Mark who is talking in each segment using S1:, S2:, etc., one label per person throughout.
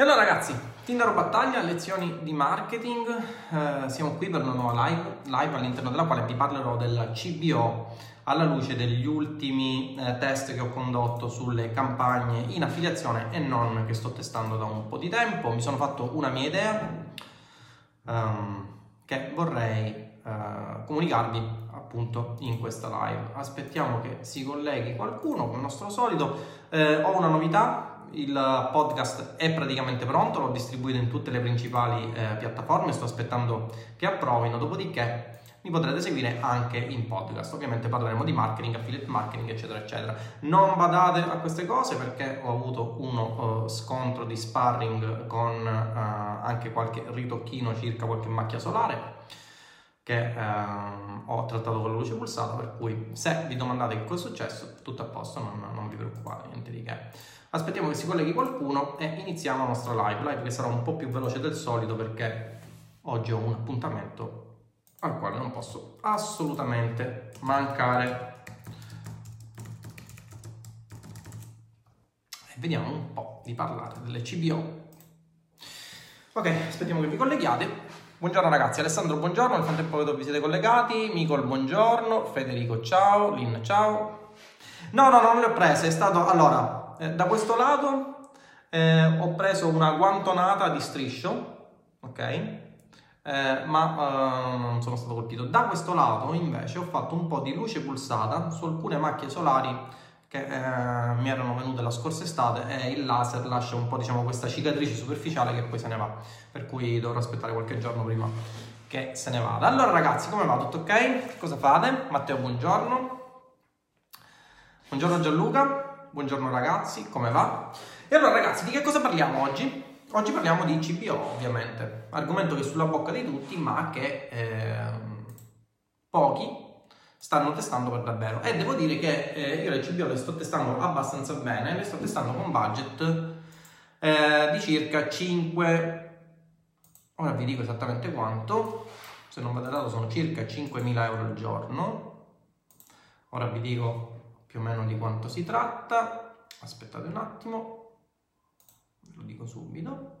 S1: E allora ragazzi, Tinder Battaglia, lezioni di marketing, eh, siamo qui per una nuova live, live all'interno della quale vi parlerò del CBO alla luce degli ultimi eh, test che ho condotto sulle campagne in affiliazione e non che sto testando da un po' di tempo. Mi sono fatto una mia idea um, che vorrei uh, comunicarvi appunto in questa live. Aspettiamo che si colleghi qualcuno, come al nostro solito. Eh, ho una novità, il podcast è praticamente pronto, l'ho distribuito in tutte le principali eh, piattaforme, sto aspettando che approvino, dopodiché mi potrete seguire anche in podcast. Ovviamente parleremo di marketing, affiliate marketing, eccetera, eccetera. Non badate a queste cose perché ho avuto uno uh, scontro di sparring con uh, anche qualche ritocchino circa qualche macchia solare che uh, ho trattato con la luce pulsata, per cui se vi domandate che cosa è successo, tutto a posto, non, non vi preoccupate, niente di che. Aspettiamo che si colleghi qualcuno e iniziamo la nostra live, live che sarà un po' più veloce del solito perché oggi ho un appuntamento al quale non posso assolutamente mancare. E vediamo un po' di parlare delle CBO. Ok, aspettiamo che vi colleghiate. Buongiorno ragazzi, Alessandro buongiorno, nel frattempo vedo vi siete collegati, Micol buongiorno, Federico ciao, Lin ciao. No, no, non le ho prese, è stato... Allora, eh, da questo lato eh, ho preso una guantonata di striscio, ok? Eh, ma eh, non sono stato colpito. Da questo lato invece ho fatto un po' di luce pulsata su alcune macchie solari che eh, mi erano venute la scorsa estate e il laser lascia un po' diciamo questa cicatrice superficiale che poi se ne va, per cui dovrò aspettare qualche giorno prima che se ne vada. Allora ragazzi, come va? Tutto ok? Cosa fate? Matteo, buongiorno. Buongiorno Gianluca. Buongiorno ragazzi, come va? E allora ragazzi, di che cosa parliamo oggi? Oggi parliamo di CBO ovviamente, argomento che è sulla bocca di tutti ma che eh, pochi stanno testando per davvero e devo dire che eh, io le CBO le sto testando abbastanza bene, le sto testando con budget eh, di circa 5, ora vi dico esattamente quanto, se non vado dato sono circa 5.000 euro al giorno, ora vi dico più o meno di quanto si tratta. Aspettate un attimo, ve lo dico subito.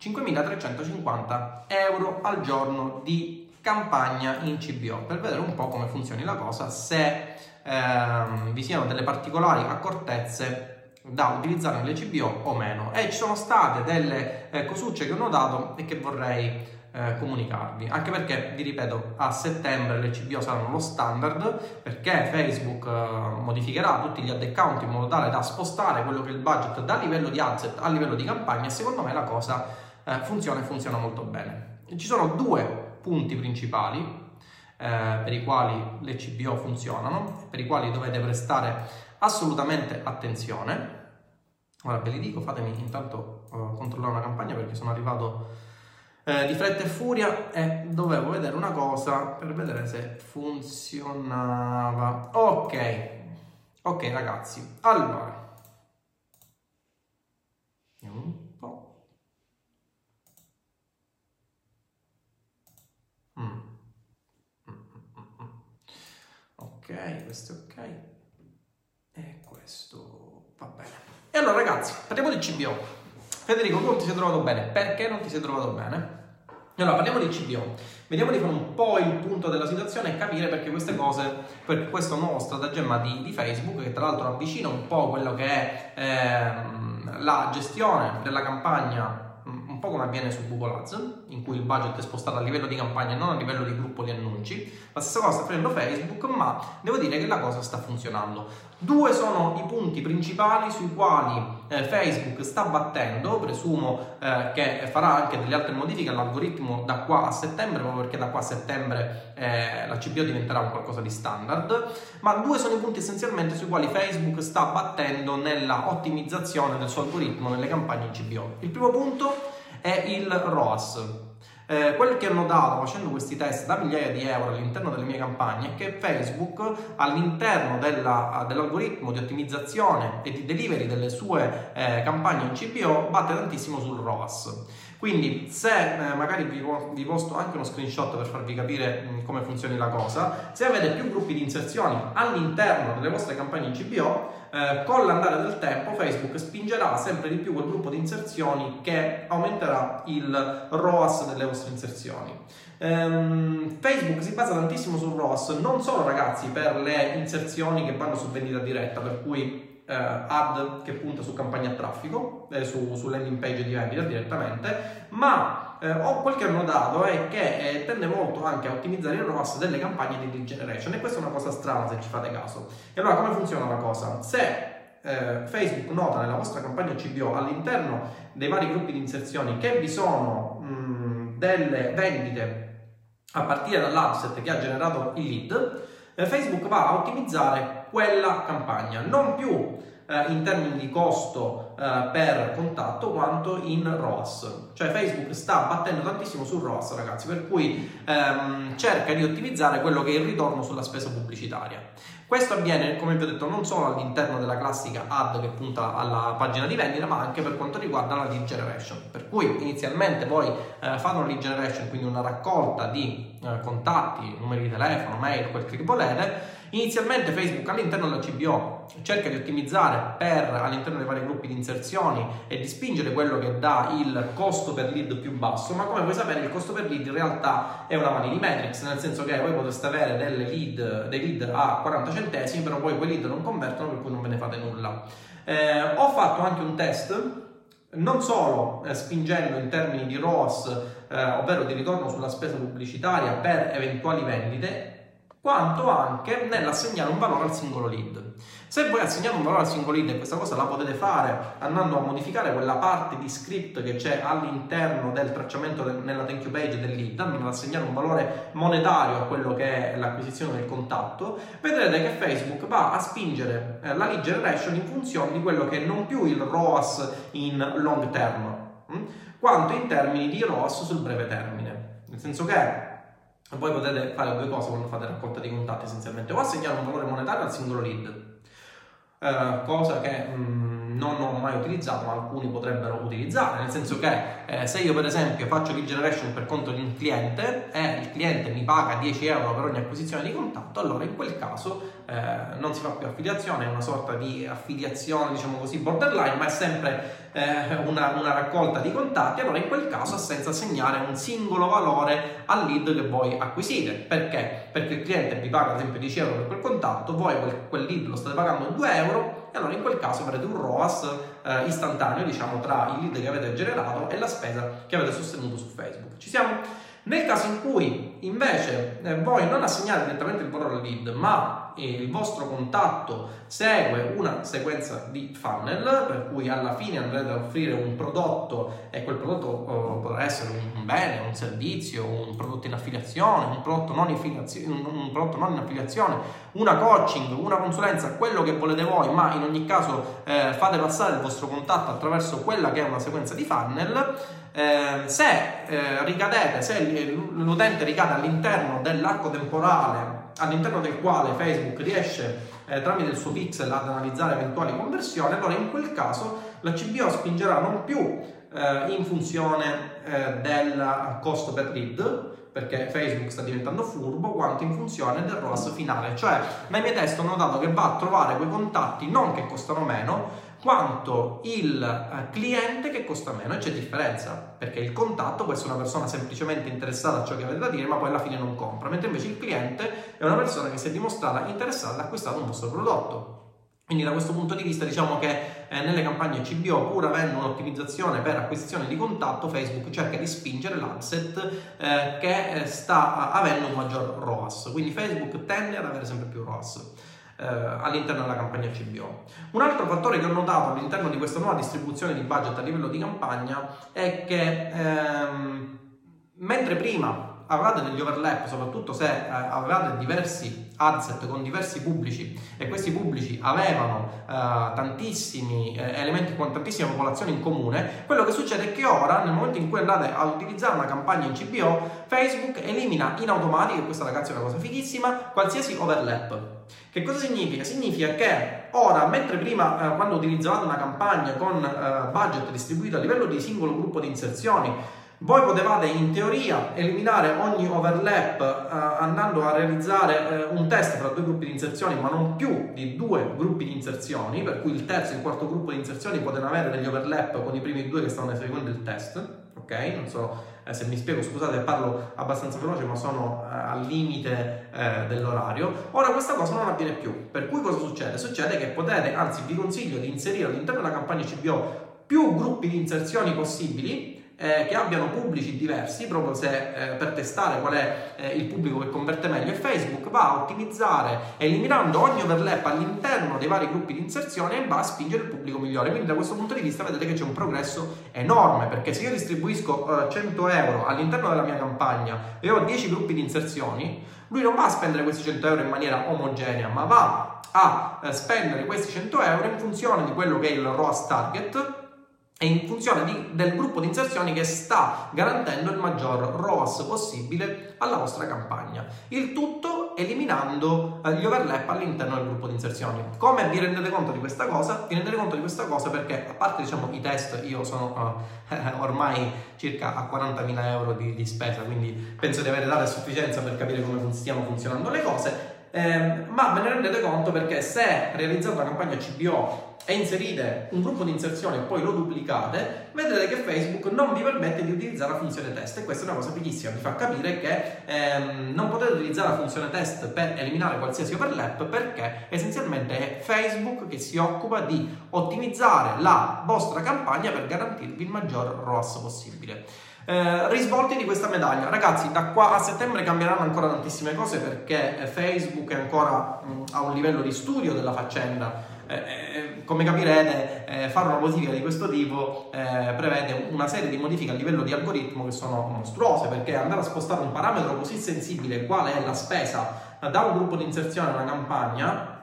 S1: 5.350 euro al giorno di campagna in CBO per vedere un po' come funzioni la cosa, se ehm, vi siano delle particolari accortezze da utilizzare nelle CBO o meno. E ci sono state delle eh, cosucce che ho notato e che vorrei eh, comunicarvi. Anche perché, vi ripeto, a settembre le CBO saranno lo standard perché Facebook eh, modificherà tutti gli ad account in modo tale da spostare quello che è il budget da livello di asset a livello di campagna e secondo me la cosa eh, funziona e funziona molto bene. Ci sono due punti principali eh, per i quali le CBO funzionano, per i quali dovete prestare assolutamente attenzione. Ora ve li dico, fatemi intanto uh, controllare una campagna perché sono arrivato eh, di fretta e furia e dovevo vedere una cosa per vedere se funzionava. Ok, ok ragazzi, allora. Vediamo un po'. Mm. Mm, mm, questo è ok. E questo va bene. E allora ragazzi, parliamo di CBO. Federico, tu non ti sei trovato bene. Perché non ti sei trovato bene? Allora, parliamo di CBO. Vediamo di fare un po' il punto della situazione e capire perché queste cose, per questo nuovo stratagemma di, di Facebook, che tra l'altro avvicina un po' quello che è ehm, la gestione della campagna un po' come avviene su Google Ads, in cui il budget è spostato a livello di campagna e non a livello di gruppo di annunci. La stessa cosa sta facendo Facebook, ma devo dire che la cosa sta funzionando. Due sono i punti principali sui quali eh, Facebook sta battendo, presumo eh, che farà anche delle altre modifiche all'algoritmo da qua a settembre, proprio perché da qua a settembre eh, la CPO diventerà un qualcosa di standard, ma due sono i punti essenzialmente sui quali Facebook sta battendo nella ottimizzazione del suo algoritmo nelle campagne in CPO. Il primo punto è il ROAS, eh, quel che ho notato facendo questi test da migliaia di euro all'interno delle mie campagne è che Facebook all'interno della, dell'algoritmo di ottimizzazione e di delivery delle sue eh, campagne in CPO batte tantissimo sul ROAS. Quindi se eh, magari vi, vi, posto anche uno screenshot per farvi capire mh, come funzioni la cosa, se avete più gruppi di inserzioni all'interno delle vostre campagne CBO, eh, con l'andare del tempo Facebook spingerà sempre di più quel gruppo di inserzioni che aumenterà il ROAS delle vostre inserzioni. Ehm, Facebook si basa tantissimo sul ROAS, non solo ragazzi per le inserzioni che vanno su vendita diretta, per cui eh, ad che punta su campagna a traffico, eh, su, su, landing page di vendita direttamente, ma eh, ho quel che ho notato è che eh, tende molto anche a ottimizzare il ROAS delle campagne di lead generation e questa è una cosa strana se ci fate caso. E allora come funziona la cosa? Se eh, Facebook nota nella vostra campagna CBO all'interno dei vari gruppi di inserzioni che vi sono mh, delle vendite a partire dall'asset che ha generato il lead, eh, Facebook va a ottimizzare quella campagna, non più eh, in termini di costo eh, per contatto quanto in ROAS. Cioè Facebook sta battendo tantissimo sul ROAS ragazzi, per cui ehm, cerca di ottimizzare quello che è il ritorno sulla spesa pubblicitaria. Questo avviene, come vi ho detto, non solo all'interno della classica ad che punta alla pagina di vendita, ma anche per quanto riguarda la lead generation. Per cui inizialmente voi eh, fate una lead generation, quindi una raccolta di eh, contatti, numeri di telefono, mail, quel che volete, Inizialmente Facebook all'interno della CBO cerca di ottimizzare per all'interno dei vari gruppi di inserzioni e di spingere quello che dà il costo per lead più basso, ma come puoi sapere il costo per lead in realtà è una vanity matrix, nel senso che voi potreste avere lead, dei lead a 40 centesimi, però poi quei lead non convertono per cui non ve ne fate nulla. Eh, ho fatto anche un test non solo eh, spingendo in termini di ROAS, eh, ovvero di ritorno sulla spesa pubblicitaria per eventuali vendite, quanto anche nell'assegnare un valore al singolo lead. Se voi assegnate un valore al singolo lead, e questa cosa la potete fare andando a modificare quella parte di script che c'è all'interno del tracciamento del, nella thank you page del lead, andando ad assegnare un valore monetario a quello che è l'acquisizione del contatto, vedrete che Facebook va a spingere eh, la lead generation in funzione di quello che è non più il ROAS in long term, hm, quanto in termini di ROAS sul breve termine. Nel senso che voi potete fare due cose quando fate raccolta di contatti essenzialmente, o assegnare un valore monetario al singolo lead, eh, cosa che mh, mm, non ho mai utilizzato, ma alcuni potrebbero utilizzare, nel senso che eh, se io per esempio faccio lead generation per conto di un cliente e il cliente mi paga 10 euro per ogni acquisizione di contatto, allora in quel caso eh, non si fa più affiliazione, è una sorta di affiliazione, diciamo così, borderline, ma è sempre eh, una, una, raccolta di contatti, allora in quel caso senso assegnare un singolo valore al lead che voi acquisite. Perché? Perché il cliente vi paga ad esempio 10 euro per quel contatto, voi quel, quel lead lo state pagando 2 euro e allora in quel caso avrete un ROAS eh, istantaneo, diciamo, tra il lead che avete generato e la spesa che avete sostenuto su Facebook. Ci siamo? Nel caso in cui invece eh, voi non assegnate direttamente il valore al lead, ma eh, il vostro contatto segue una sequenza di funnel, per cui alla fine andrete ad offrire un prodotto e quel prodotto oh, potrà essere un bene, un servizio, un prodotto in affiliazione, un prodotto non in affiliazione, un prodotto non in affiliazione, una coaching, una consulenza, quello che volete voi, ma in ogni caso eh, fate passare il vostro contatto attraverso quella che è una sequenza di funnel. Eh, se eh, ricadete, se l'utente ricade all'interno dell'arco temporale all'interno del quale Facebook riesce eh, tramite il suo pixel ad analizzare eventuali conversioni, allora in quel caso la CBO spingerà non più eh, in funzione eh, del costo per lead, perché Facebook sta diventando furbo, quanto in funzione del ROAS finale. Cioè, nei miei test ho notato che va a trovare quei contatti non che costano meno, quanto il eh, cliente che costa meno e c'è differenza perché il contatto può essere una persona semplicemente interessata a ciò che avete da dire ma poi alla fine non compra mentre invece il cliente è una persona che si è dimostrata interessata ad acquistare un vostro prodotto. Quindi da questo punto di vista diciamo che eh, nelle campagne CBO pur avendo un'ottimizzazione per acquisizione di contatto Facebook cerca di spingere l'adset eh, che eh, sta avendo un maggior ROAS. Quindi Facebook tende ad avere sempre più ROAS eh, all'interno della campagna CBO. Un altro fattore che ho notato all'interno di questa nuova distribuzione di budget a livello di campagna è che ehm, mentre prima avevate degli overlap, soprattutto se eh, avevate diversi adset con diversi pubblici e questi pubblici avevano eh, tantissimi eh, elementi con tantissime popolazioni in comune, quello che succede è che ora, nel momento in cui andate a utilizzare una campagna in CBO, Facebook elimina in automatico, e questa ragazzi è una cosa fighissima, qualsiasi overlap. Che cosa significa? Significa che ora, mentre prima, eh, quando utilizzavate una campagna con eh, budget distribuito a livello di singolo gruppo di inserzioni, voi potevate in teoria eliminare ogni overlap eh, andando a realizzare eh, un test fra due gruppi di inserzioni, ma non più di due gruppi di inserzioni, per cui il terzo e il quarto gruppo di inserzioni potevano avere degli overlap con i primi due che stavano eseguendo il test. Ok? Non so eh, se mi spiego, scusate, parlo abbastanza veloce, ma sono eh, al limite eh, dell'orario. Ora questa cosa non avviene più. Per cui cosa succede? Succede che potete, anzi vi consiglio di inserire all'interno della campagna CBO più gruppi di inserzioni possibili eh, che abbiano pubblici diversi, proprio se, eh, per testare qual è eh, il pubblico che converte meglio, e Facebook va a ottimizzare eliminando ogni overlap all'interno dei vari gruppi di inserzione e va a spingere il pubblico migliore. Quindi da questo punto di vista vedete che c'è un progresso enorme, perché se io distribuisco 100 eh, euro all'interno della mia campagna e ho 10 gruppi di inserzioni, lui non va a spendere questi 100 euro in maniera omogenea, ma va a eh, spendere questi 100 euro in funzione di quello che è il ROAS target e in funzione di, del gruppo di inserzioni che sta garantendo il maggior ROAS possibile alla vostra campagna. Il tutto eliminando eh, gli overlap all'interno del gruppo di inserzioni. Come vi rendete conto di questa cosa? Vi rendete conto di questa cosa perché a parte diciamo, i test, io sono uh, ormai circa a 40.000 euro di, di, spesa, quindi penso di avere date a sufficienza per capire come stiano funzionando le cose eh, ma ve ne rendete conto perché se realizzate una campagna CBO e inserite un gruppo di inserzione e poi lo duplicate, vedrete che Facebook non vi permette di utilizzare la funzione test e questa è una cosa fighissima, vi fa capire che ehm, non potete utilizzare la funzione test per eliminare qualsiasi overlap perché essenzialmente è Facebook che si occupa di ottimizzare la vostra campagna per garantirvi il maggior ROAS possibile. Eh, risvolti di questa medaglia, ragazzi, da qua a settembre cambieranno ancora tantissime cose perché eh, Facebook è ancora mh, a un livello di studio della faccenda. Eh, eh, come capirete, eh, fare una modifica di questo tipo eh, prevede una serie di modifiche a livello di algoritmo che sono mostruose perché andare a spostare un parametro così sensibile quale è la spesa da un gruppo di inserzione a una campagna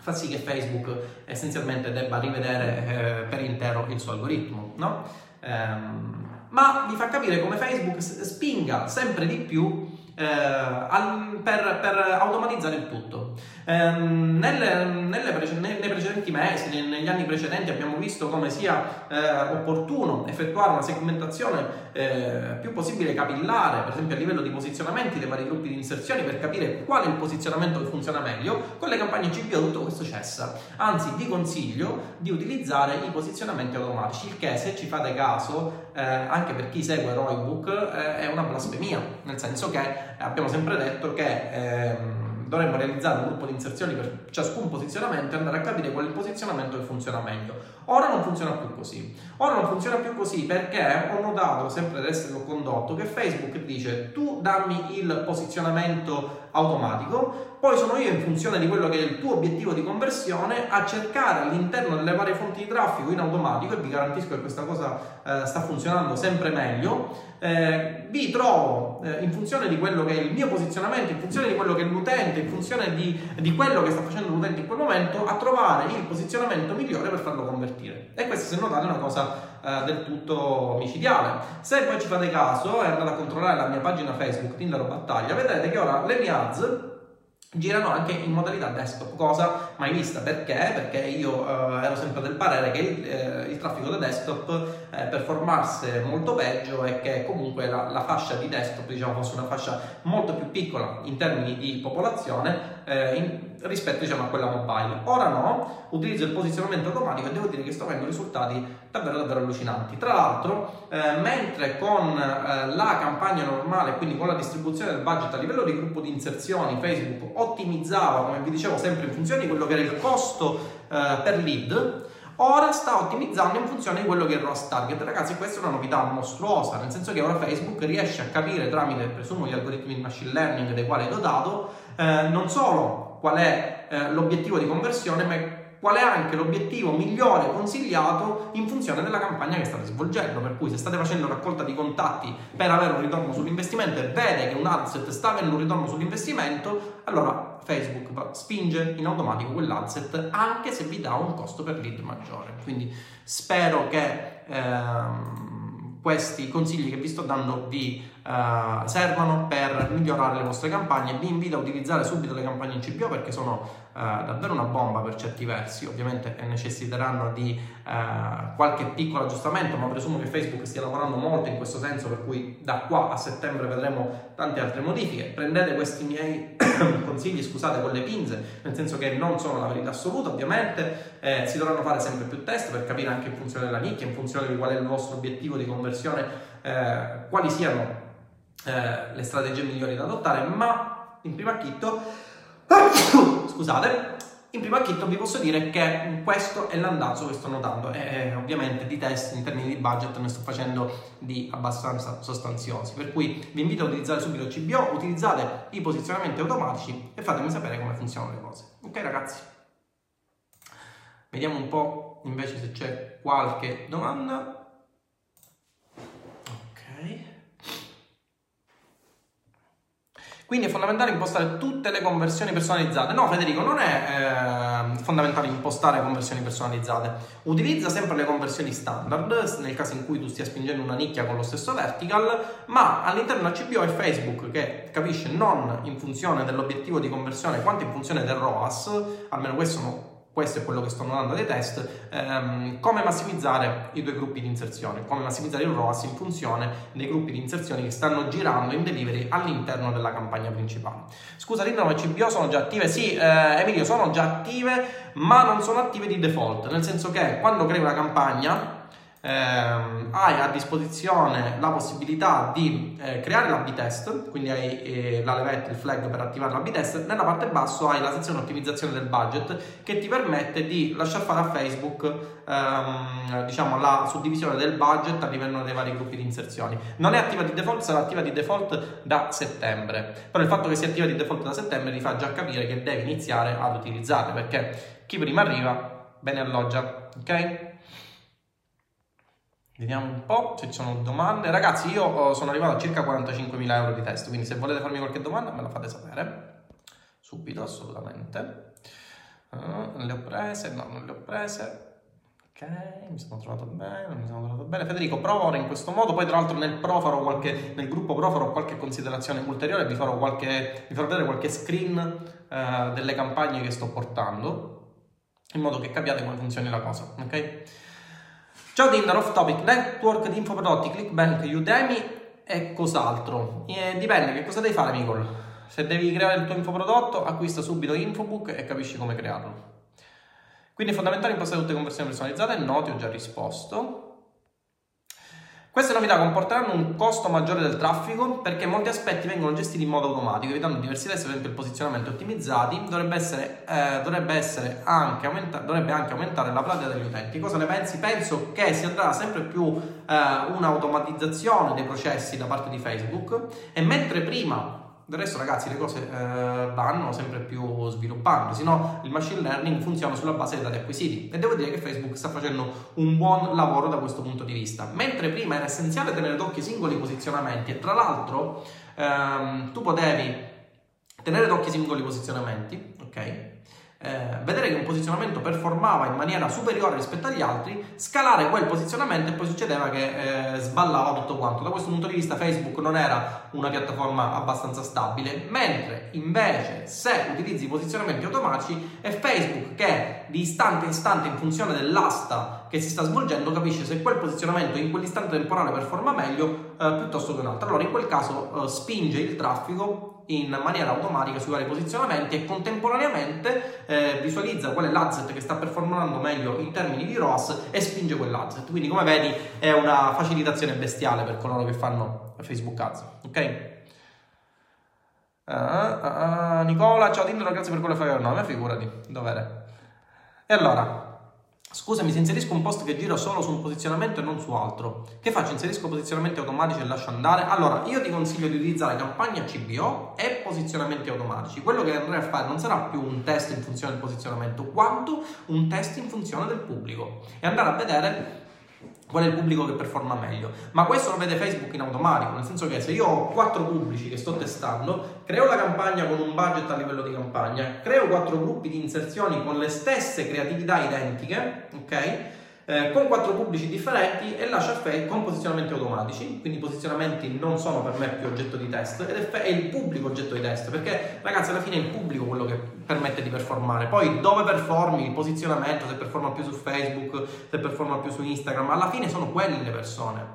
S1: fa sì che Facebook essenzialmente debba rivedere per intero il suo algoritmo, no? Ehm, ma vi fa capire come Facebook spinga sempre di più eh, al, per, per, automatizzare il tutto. Eh, nelle, nelle prece- nei precedenti mesi, negli anni precedenti abbiamo visto come sia eh, opportuno effettuare una segmentazione eh, più possibile capillare, per esempio a livello di posizionamenti dei vari gruppi di inserzioni per capire qual è il posizionamento che funziona meglio. Con le campagne CPO tutto questo cessa. Anzi, vi consiglio di utilizzare i posizionamenti automatici, il che se ci fate caso, eh, anche per chi segue Roybook, eh, è una blasfemia, nel senso che abbiamo sempre detto che ehm, dovremmo realizzare un gruppo di inserzioni per ciascun posizionamento e andare a capire qual è il posizionamento che funziona meglio. Ora non funziona più così. Ora non funziona più così perché ho notato, sempre adesso che ho condotto, che Facebook dice tu dammi il posizionamento automatico, poi sono io in funzione di quello che è il tuo obiettivo di conversione a cercare all'interno delle varie fonti di traffico in automatico e vi garantisco che questa cosa eh, sta funzionando sempre meglio. Eh, vi trovo eh, in funzione di quello che è il mio posizionamento, in funzione di quello che è l'utente, in funzione di, di quello che sta facendo l'utente in quel momento, a trovare il posizionamento migliore per farlo convertire. E questa, se notate, è una cosa eh, del tutto micidiale. Se poi ci fate caso e andate a controllare la mia pagina Facebook Tinder Battaglia, vedrete che ora le mie ads girano anche in modalità desktop, cosa mai vista perché? Perché io eh, ero sempre del parere che il, eh, il traffico da desktop eh, performasse molto peggio e che comunque la, la, fascia di desktop diciamo, fosse una fascia molto più piccola in termini di popolazione eh, in, rispetto diciamo, a quella mobile. Ora no, utilizzo il posizionamento automatico e devo dire che sto avendo risultati davvero davvero allucinanti. Tra l'altro, eh, mentre con eh, la campagna normale, quindi con la distribuzione del budget a livello di gruppo di inserzioni, Facebook ottimizzava, come vi dicevo, sempre in funzione di quello che era il costo eh, per lead, ora sta ottimizzando in funzione di quello che è il ROAS target. Ragazzi, questa è una novità mostruosa, nel senso che ora Facebook riesce a capire tramite, presumo, gli algoritmi di machine learning dei quali è dotato, eh, non solo qual è eh, l'obiettivo di conversione, ma qual è anche l'obiettivo migliore consigliato in funzione della campagna che state svolgendo. Per cui se state facendo raccolta di contatti per avere un ritorno sull'investimento e vede che un adset sta avendo un ritorno sull'investimento, allora Facebook spinge in automatico quell'adset anche se vi dà un costo per lead maggiore. Quindi spero che ehm, questi consigli che vi sto dando vi uh, servono per migliorare le vostre campagne. Vi invito a utilizzare subito le campagne in CPO perché sono davvero una bomba per certi versi. Ovviamente necessiteranno di uh, qualche piccolo aggiustamento, ma presumo che Facebook stia lavorando molto in questo senso, per cui da qua a settembre vedremo tante altre modifiche. Prendete questi miei consigli, scusate, con le pinze, nel senso che non sono la verità assoluta, ovviamente eh, si dovranno fare sempre più test per capire anche in funzione della nicchia, in funzione di qual è il vostro obiettivo di conversione, eh, quali siano eh, le strategie migliori da adottare, ma in primo acchitto, scusate, in primo acchitto vi posso dire che questo è l'andazzo che sto notando e ovviamente di test in termini di budget ne sto facendo di abbastanza sostanziosi, per cui vi invito a utilizzare subito il CBO, utilizzate i posizionamenti automatici e fatemi sapere come funzionano le cose. Ok ragazzi? Vediamo un po' invece se c'è qualche domanda. Quindi è fondamentale impostare tutte le conversioni personalizzate. No, Federico, non è eh, fondamentale impostare conversioni personalizzate. Utilizza sempre le conversioni standard nel caso in cui tu stia spingendo una nicchia con lo stesso vertical, ma all'interno della CBO è Facebook che capisce non in funzione dell'obiettivo di conversione quanto in funzione del ROAS, almeno questo sono questo è quello che sto notando dai test, ehm, come massimizzare i due gruppi di inserzione, come massimizzare il ROAS in funzione dei gruppi di inserzioni che stanno girando in delivery all'interno della campagna principale. Scusa, ma CBO sono già attive? Sì, eh, Emilio, sono già attive, ma non sono attive di default, nel senso che quando crei una campagna ehm, hai a disposizione la possibilità di eh, creare l'AB test, quindi hai eh, la levetta, il flag per attivare l'AB test, nella parte basso hai la sezione ottimizzazione del budget che ti permette di lasciare fare a Facebook ehm, diciamo, la suddivisione del budget a livello dei vari gruppi di inserzioni. Non è attiva di default, sarà attiva di default da settembre, però il fatto che sia attiva di default da settembre ti fa già capire che devi iniziare ad utilizzarle perché chi prima arriva bene alloggia, ok? Vediamo un po' se ci sono domande. Ragazzi, io oh, sono arrivato a circa 45.000 euro di test, quindi se volete farmi qualche domanda me la fate sapere. Subito, assolutamente. Uh, le ho prese? No, non le ho prese. Ok, mi sono trovato bene, mi sono trovato bene. Federico, provo ora in questo modo, poi tra l'altro nel Pro farò qualche, nel gruppo Pro farò qualche considerazione ulteriore, vi farò, qualche, vi farò vedere qualche screen uh, delle campagne che sto portando, in modo che capiate come funziona la cosa, ok? Ciao Tinder, off topic, network di infoprodotti, Clickbank, Udemy e cos'altro. E dipende che cosa devi fare, Micol. Se devi creare il tuo infoprodotto, acquista subito Infobook e capisci come crearlo. Quindi è fondamentale impostare tutte le conversioni personalizzate, no, ti ho già risposto. Queste novità comporteranno un costo maggiore del traffico perché molti aspetti vengono gestiti in modo automatico, evitando diversi test, ad esempio il posizionamento ottimizzati, dovrebbe, essere, eh, dovrebbe, essere anche aumenta- dovrebbe anche aumentare la platea degli utenti. Cosa ne pensi? Penso che si andrà sempre più eh, un'automatizzazione dei processi da parte di Facebook e mentre prima del resto, ragazzi, le cose eh, vanno sempre più sviluppando, se no il machine learning funziona sulla base dei dati acquisiti e devo dire che Facebook sta facendo un buon lavoro da questo punto di vista. Mentre prima era essenziale tenere d'occhio i singoli posizionamenti e tra l'altro ehm, tu potevi tenere d'occhio i singoli posizionamenti, ok? Eh, vedere che un posizionamento performava in maniera superiore rispetto agli altri, scalare quel posizionamento e poi succedeva che eh, sballava tutto quanto. Da questo punto di vista Facebook non era una piattaforma abbastanza stabile, mentre invece se utilizzi posizionamenti automatici è Facebook che di istante in istante in funzione dell'asta che si sta svolgendo capisce se quel posizionamento in quell'istante temporale performa meglio eh, piuttosto che un altro. Allora in quel caso eh, spinge il traffico in maniera automatica sui vari posizionamenti e contemporaneamente eh, visualizza qual è l'adset che sta performando meglio in termini di ROAS e spinge quell'adset. Quindi come vedi è una facilitazione bestiale per coloro che fanno Facebook Ads. Ok? Uh, uh, Nicola, ciao Tindro, grazie per quello che fai. No, ma figurati, dov'era? E allora, Scusami, se inserisco un post che gira solo su un posizionamento e non su altro, che faccio? Inserisco posizionamenti automatici e lascio andare? Allora, io ti consiglio di utilizzare campagna CBO e posizionamenti automatici. Quello che andrai a fare non sarà più un test in funzione del posizionamento, quanto un test in funzione del pubblico e andare a vedere qual è il pubblico che performa meglio. Ma questo lo vede Facebook in automatico, nel senso che se io ho quattro pubblici che sto testando, creo la campagna con un budget a livello di campagna, creo quattro gruppi di inserzioni con le stesse creatività identiche, ok? Eh, con quattro pubblici differenti e lascia fake con posizionamenti automatici, quindi i posizionamenti non sono per me più oggetto di test ed è, è, il pubblico oggetto di test, perché ragazzi alla fine è il pubblico quello che permette di performare. Poi dove performi, il posizionamento, se performa più su Facebook, se performa più su Instagram, alla fine sono quelle le persone.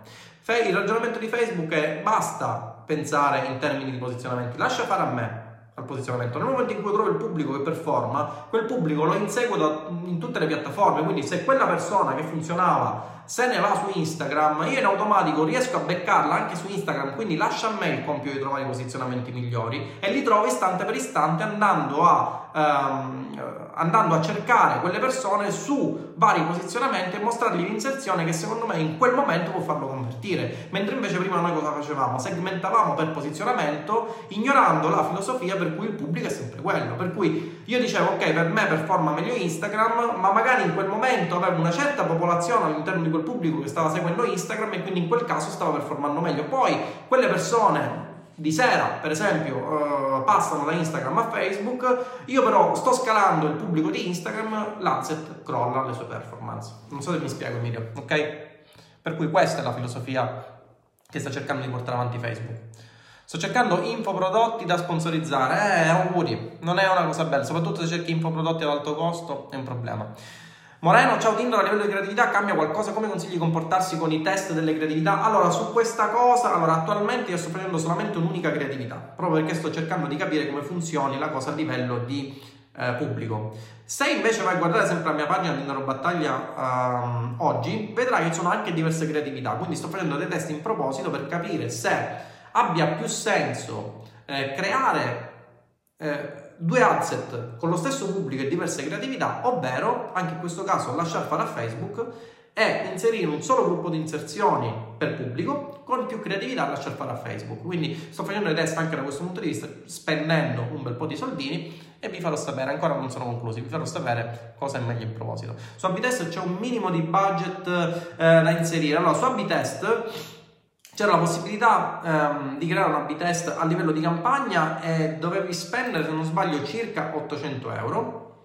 S1: Il ragionamento di Facebook è basta pensare in termini di posizionamenti, lascia fare a me al posizionamento. Nel momento in cui trovo il pubblico che performa, quel pubblico lo inseguo da, in tutte le piattaforme. Quindi, se quella persona che funzionava se ne va su Instagram, io in automatico riesco a beccarla anche su Instagram. Quindi, lascia a me il compito di trovare i posizionamenti migliori e li trovo istante per istante andando a, ehm, andando a cercare quelle persone su vari posizionamenti e mostrargli l'inserzione che secondo me in quel momento può farlo convertire. Mentre invece prima noi cosa facevamo? Segmentavamo per posizionamento, ignorando la filosofia per cui il pubblico è sempre quello. Per cui io dicevo, ok, per me performa meglio Instagram, ma magari in quel momento avevo una certa popolazione all'interno di quel pubblico che stava seguendo Instagram e quindi in quel caso stava performando meglio. Poi quelle persone di sera, per esempio, uh, passano da Instagram a Facebook, io però sto scalando il pubblico di Instagram, l'Azet crolla le sue performance. Non so se mi spiego Emilio, ok? Per cui questa è la filosofia che sta cercando di portare avanti Facebook. Sto cercando infoprodotti da sponsorizzare, eh, auguri, non è una cosa bella, soprattutto se cerchi infoprodotti ad alto costo è un problema. Moreno, ciao Tinder, a livello di creatività cambia qualcosa? Come consigli di comportarsi con i test delle creatività? Allora, su questa cosa, allora attualmente io sto facendo solamente un'unica creatività, proprio perché sto cercando di capire come funzioni la cosa a livello di eh, pubblico. Se invece vai a guardare sempre la mia pagina di Battaglia um, oggi, vedrai che ci sono anche diverse creatività, quindi sto facendo dei test in proposito per capire se abbia più senso eh, creare eh, due asset con lo stesso pubblico e diverse creatività, ovvero, anche in questo caso, lasciar fare a Facebook e inserire un solo gruppo di inserzioni per pubblico con più creatività lasciar fare a Facebook. Quindi sto facendo i test anche da questo punto di vista, spendendo un bel po' di soldini e vi farò sapere, ancora non sono conclusi, vi farò sapere cosa è meglio in proposito. Su Abitest c'è un minimo di budget eh, da inserire. Allora, su Abitest c'era la possibilità ehm, di creare un A-B test a livello di campagna e dovevi spendere, se non sbaglio, circa 800 euro.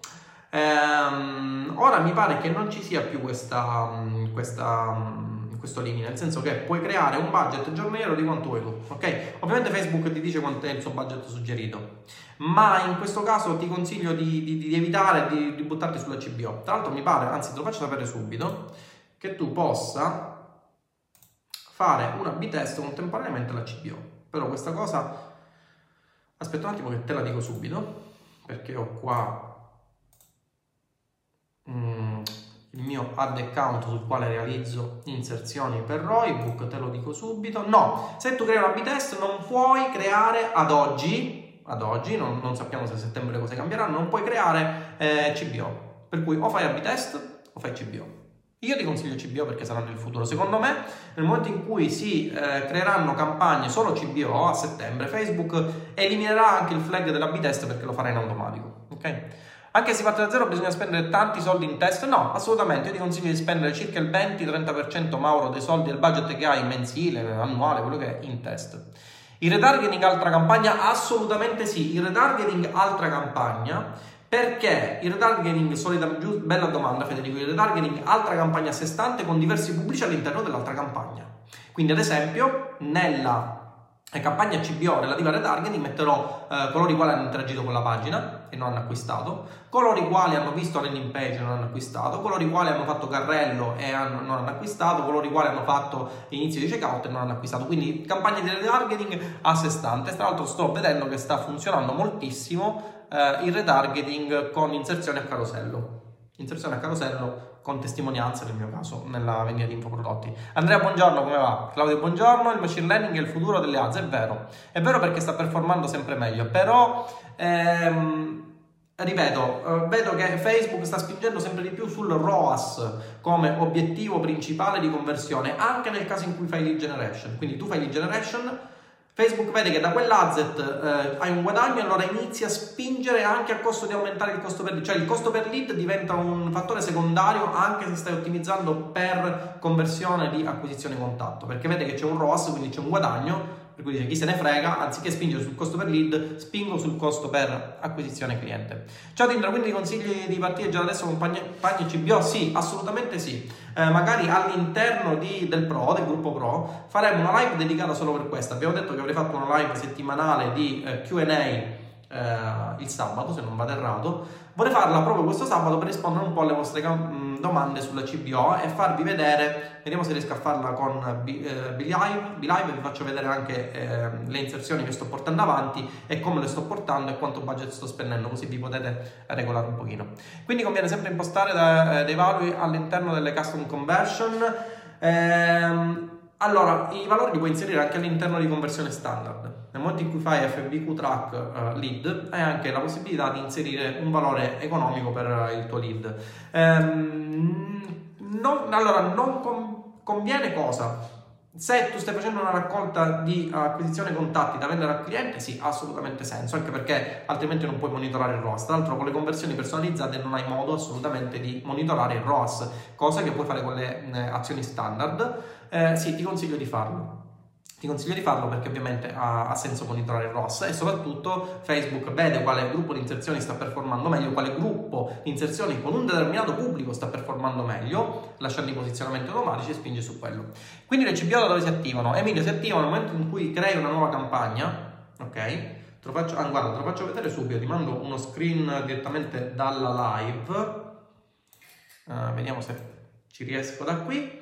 S1: Ehm, ora mi pare che non ci sia più questa, questa, questo limite, nel senso che puoi creare un budget giornaliero di quanto vuoi tu, ok? Ovviamente Facebook ti dice quanto è il suo budget suggerito, ma in questo caso ti consiglio di, di, di evitare di, di buttarti sulla CBO. Tra l'altro mi pare, anzi te lo faccio sapere subito, che tu possa fare una B-test contemporaneamente alla CBO. Però questa cosa, aspetta un attimo che te la dico subito, perché ho qua mm, il mio ad account sul quale realizzo inserzioni per Roybook, te lo dico subito. No, se tu crei una B-test non puoi creare ad oggi, ad oggi, non, non sappiamo se a settembre le cose cambieranno, non puoi creare eh, CBO. Per cui o fai a B-test o fai CBO. Io ti consiglio CBO perché saranno il futuro. Secondo me, nel momento in cui si eh, creeranno campagne solo CBO a settembre, Facebook eliminerà anche il flag della B-test perché lo farà in automatico. Ok? Anche se parte da zero bisogna spendere tanti soldi in test? No, assolutamente. Io ti consiglio di spendere circa il 20-30% Mauro dei soldi del budget che hai mensile, annuale, quello che è in test. Il retargeting altra campagna? Assolutamente sì. Il retargeting altra campagna perché il retargeting, solita, bella domanda Federico, il retargeting altra campagna a sé stante con diversi pubblici all'interno dell'altra campagna. Quindi ad esempio nella campagna CBO relativa al retargeting metterò eh, coloro i quali hanno interagito con la pagina e non hanno acquistato, coloro i quali hanno visto landing page e non hanno acquistato, coloro i quali hanno fatto carrello e hanno, non hanno acquistato, coloro i quali hanno fatto inizio di checkout e non hanno acquistato. Quindi campagna di retargeting a sé stante. Tra l'altro sto vedendo che sta funzionando moltissimo eh, il retargeting con inserzione a carosello. Inserzione a carosello con testimonianze nel mio caso nella vendita di infoprodotti. Andrea, buongiorno, come va? Claudio, buongiorno. Il machine learning è il futuro delle aziende, è vero. È vero perché sta performando sempre meglio, però ehm, ripeto, eh, vedo che Facebook sta spingendo sempre di più sul ROAS come obiettivo principale di conversione, anche nel caso in cui fai lead generation. Quindi tu fai lead generation, Facebook vede che da quell'asset eh, hai un guadagno allora inizia a spingere anche a costo di aumentare il costo per lead, cioè il costo per lead diventa un fattore secondario anche se stai ottimizzando per conversione di acquisizione contatto, perché vede che c'è un ROAS, quindi c'è un guadagno per cui dice chi se ne frega, anziché spingere sul costo per lead, spingo sul costo per acquisizione cliente. Ciao Tindra, quindi consigli di partire già adesso con Pagni CBO? Sì, assolutamente sì. Eh, magari all'interno di, del Pro, del gruppo Pro, faremo una live dedicata solo per questo. Abbiamo detto che avrei fatto una live settimanale di eh, QA eh, il sabato, se non vado errato. Vorrei farla proprio questo sabato per rispondere un po' alle vostre mh, domande sulla CBO e farvi vedere, vediamo se riesco a farla con B, eh, B-Live vi faccio vedere anche eh, le inserzioni che sto portando avanti e come le sto portando e quanto budget sto spendendo, così vi potete regolare un pochino. Quindi conviene sempre impostare eh, dei valori all'interno delle custom conversion. Ehm, allora, i valori li puoi inserire anche all'interno di conversione standard. Nel momento in cui fai FBQ track uh, lead, hai anche la possibilità di inserire un valore economico per il tuo lead. Ehm, non, allora, non com- conviene cosa? Se tu stai facendo una raccolta di acquisizione contatti da vendere al cliente, sì, ha assolutamente senso, anche perché altrimenti non puoi monitorare il ROAS. Tra l'altro con le conversioni personalizzate non hai modo assolutamente di monitorare il ROAS, cosa che puoi fare con le eh, azioni standard. Eh, sì, ti consiglio di farlo. Ti consiglio di farlo perché ovviamente ha, ha, senso monitorare il ROS e soprattutto Facebook vede quale gruppo di inserzioni sta performando meglio, quale gruppo di inserzioni con un determinato pubblico sta performando meglio, lasciando i posizionamenti automatici e spinge su quello. Quindi le CBO da dove si attivano? Emilio si attivano nel momento in cui crei una nuova campagna, ok? Te lo faccio, ah, guarda, te lo faccio vedere subito, ti mando uno screen direttamente dalla live. Uh, vediamo se ci riesco da qui.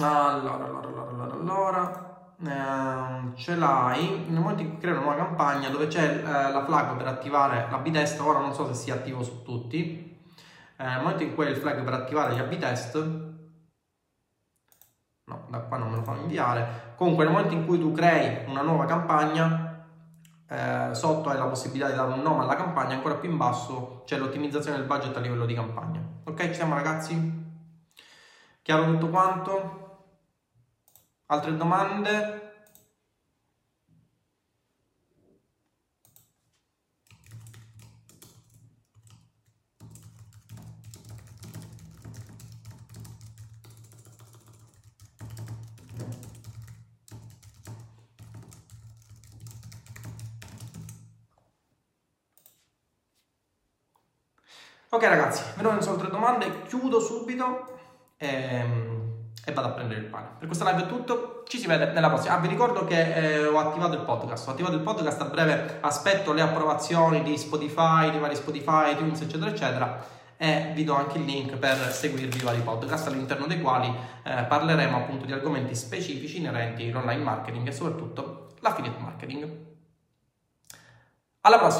S1: Allora, allora, allora, allora, eh, ce l'hai nel momento in cui crei una nuova campagna dove c'è eh, la flag per attivare la B-test, ora non so se sia attivo su tutti, eh, nel momento in cui il flag per attivare gli A-B-test, no, da qua non me lo fanno inviare, comunque nel momento in cui tu crei una nuova campagna, eh, sotto hai la possibilità di dare un nome alla campagna, ancora più in basso c'è l'ottimizzazione del budget a livello di campagna. Ok, ci siamo ragazzi? Chiaro tutto quanto? Altre domande? Ok ragazzi, vedo non sono altre domande, chiudo subito. Ehm e vado a prendere il pane. Per questa live è tutto, ci si vede nella prossima. Ah, vi ricordo che eh, ho attivato il podcast, ho attivato il podcast a breve, aspetto le approvazioni di Spotify, di vari Spotify, iTunes, eccetera, eccetera. E vi do anche il link per seguirvi i vari podcast all'interno dei quali eh, parleremo appunto di argomenti specifici inerenti all'online marketing e soprattutto l'affiliate marketing. Alla prossima!